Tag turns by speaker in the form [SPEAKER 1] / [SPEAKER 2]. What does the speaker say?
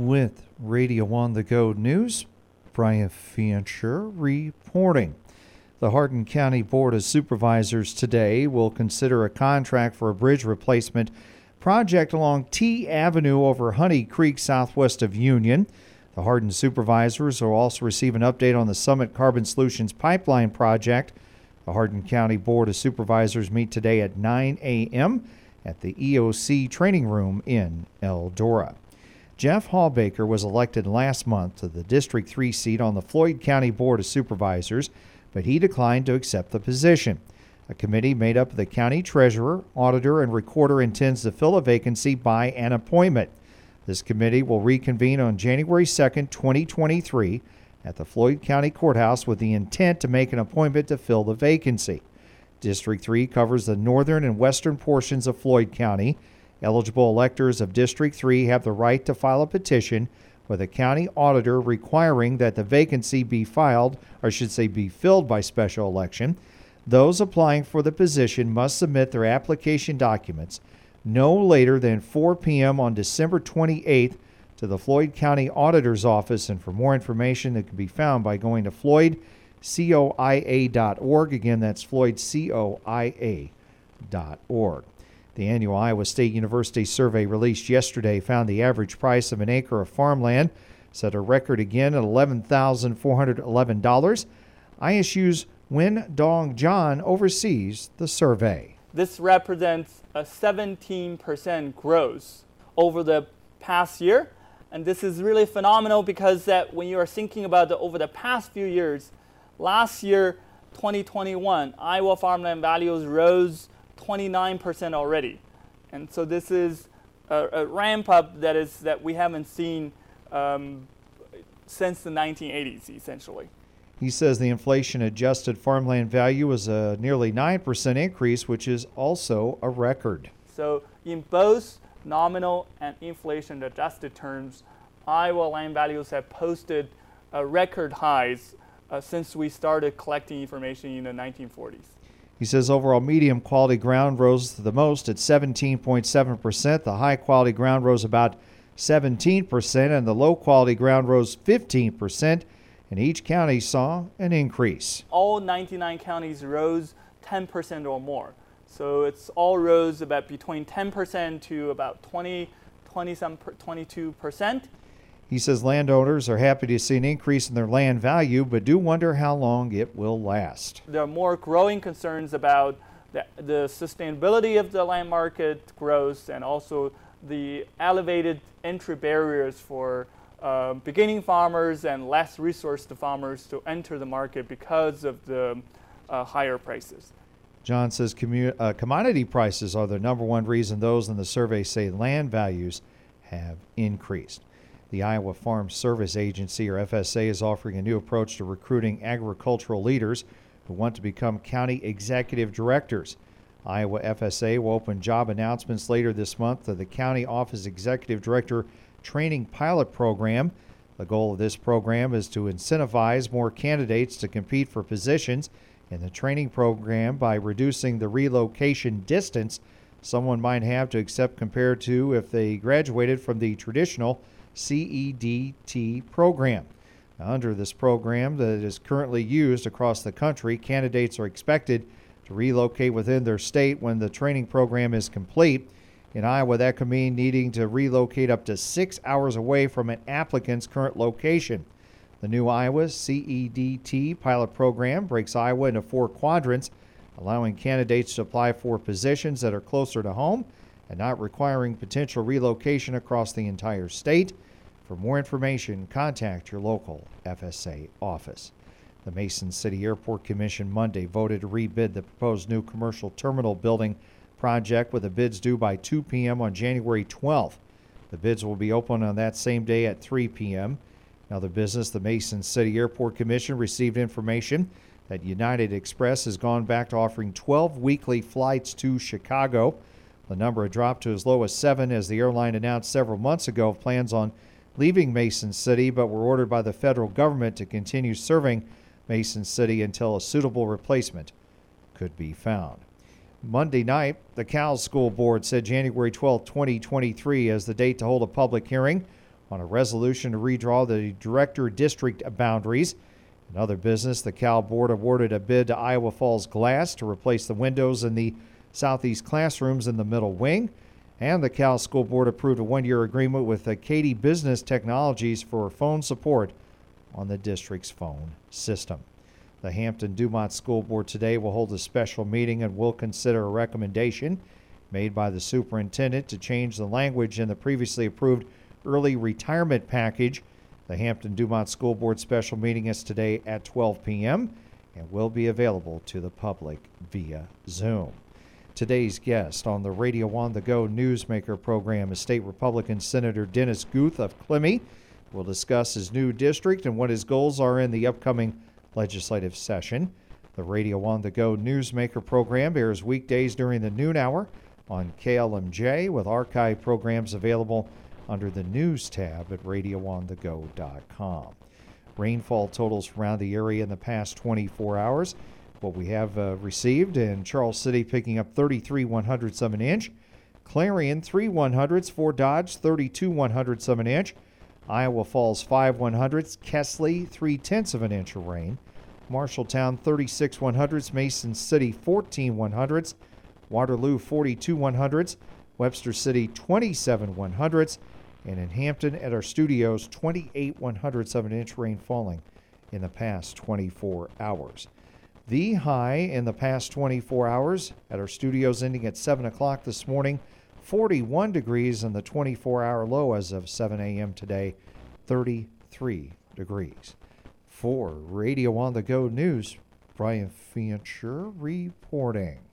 [SPEAKER 1] With Radio on the Go News, Brian Fancher reporting. The Hardin County Board of Supervisors today will consider a contract for a bridge replacement project along T Avenue over Honey Creek southwest of Union. The Hardin supervisors will also receive an update on the Summit Carbon Solutions pipeline project. The Hardin County Board of Supervisors meet today at 9 a.m. at the EOC training room in Eldora. Jeff Hallbaker was elected last month to the District 3 seat on the Floyd County Board of Supervisors, but he declined to accept the position. A committee made up of the county treasurer, auditor, and recorder intends to fill a vacancy by an appointment. This committee will reconvene on January 2, 2023, at the Floyd County Courthouse with the intent to make an appointment to fill the vacancy. District 3 covers the northern and western portions of Floyd County. Eligible electors of District 3 have the right to file a petition with a county auditor requiring that the vacancy be filed, or should say be filled by special election. Those applying for the position must submit their application documents no later than 4 p.m. on December 28th to the Floyd County Auditor's Office. And for more information, that can be found by going to floydcoia.org. Again, that's floydcoia.org. The annual Iowa State University survey released yesterday found the average price of an acre of farmland set a record again at $11,411. ISU's Wendong Zhang oversees the survey.
[SPEAKER 2] This represents a 17% growth over the past year. And this is really phenomenal because that when you are thinking about the, over the past few years, last year, 2021, Iowa farmland values rose 29% already. And so this is a, a, ramp up that is that we haven't seen um, since the 1980s, essentially.
[SPEAKER 1] He says the inflation adjusted farmland value was a nearly 9% increase, which is also a record.
[SPEAKER 2] So, in both nominal and inflation adjusted terms, Iowa land values have posted uh, record highs uh, since we started collecting information in the 1940s.
[SPEAKER 1] He says overall medium quality ground rose the most at 17.7%. The high quality ground rose about 17%, and the low quality ground rose 15% and each county saw an increase.
[SPEAKER 2] All 99 counties rose 10% or more. So it's all rose about between 10% to about 20, 20 some 22%.
[SPEAKER 1] He says landowners are happy to see an increase in their land value, but do wonder how long it will last.
[SPEAKER 2] There are more growing concerns about the, the sustainability of the land market growth and also the elevated entry barriers for uh, beginning farmers and less resourced farmers to enter the market because of the uh, higher prices.
[SPEAKER 1] Zhang says commu- uh, commodity prices are the number one reason those in the survey say land values have increased. The Iowa Farm Service Agency, or FSA, is offering a new approach to recruiting agricultural leaders who want to become county executive directors. Iowa FSA will open job announcements later this month to the County Office Executive Director training pilot program. The goal of this program is to incentivize more candidates to compete for positions in the training program by reducing the relocation distance someone might have to accept compared to if they graduated from the traditional CEDT program. Under this program that is currently used across the country, candidates are expected to relocate within their state when the training program is complete. In Iowa, that could mean needing to relocate up to six hours away from an applicant's current location. The new Iowa CEDT pilot program breaks Iowa into four quadrants, allowing candidates to apply for positions that are closer to home and not requiring potential relocation across the entire state. For more information, contact your local FSA office. The Mason City Airport Commission Monday voted to rebid the proposed new commercial terminal building project with the bids due by 2 p.m. on January 12th. The bids will be open on that same day at 3 p.m. Now, the business, the Mason City Airport Commission received information that United Express has gone back to offering 12 weekly flights to Chicago. The number had dropped to as low as seven as the airline announced several months ago plans on leaving Mason City, but were ordered by the federal government to continue serving Mason City until a suitable replacement could be found. Monday night, the Cal School Board said January 12, 2023, as the date to hold a public hearing on a resolution to redraw the director district boundaries. In other business, the Cal Board awarded a bid to Iowa Falls Glass to replace the windows in the southeast classrooms in the middle wing. And the Cal School Board approved a one year agreement with Katie Business Technologies for phone support on the district's phone system. The Hampton Dumont School Board today will hold a special meeting and will consider a recommendation made by the superintendent to change the language in the previously approved early retirement package. The Hampton Dumont School Board special meeting is today at 12 p.m. and will be available to the public via Zoom. Today's guest on the Radio on the Go Newsmaker program is State Republican Senator Dennis Guth of Klemme. We'll discuss his new district and what his goals are in the upcoming legislative session. The Radio on the Go Newsmaker program airs weekdays during the noon hour on KLMJ with archive programs available under the News tab at radioonthego.com. Rainfall totals around the area in the past 24 hours. What we have uh, received in Charles City picking up 33 one hundredths of an inch. Clarion 3 one hundredths, Fort Dodge 32 one hundredths of an inch. Iowa Falls 5 one hundredths, Kesley 3 tenths of an inch of rain. Marshalltown 36 one hundredths, Mason City 14 one hundredths, Waterloo 42 one hundredths, Webster City 27 one hundredths, and in Hampton at our studios 28 one hundredths of an inch rain falling in the past 24 hours. The high in the past 24 hours at our studios ending at 7 o'clock this morning, 41 degrees, and the 24 hour low as of 7 a.m. today, 33 degrees. For Radio on the Go News, Brian Fincher reporting.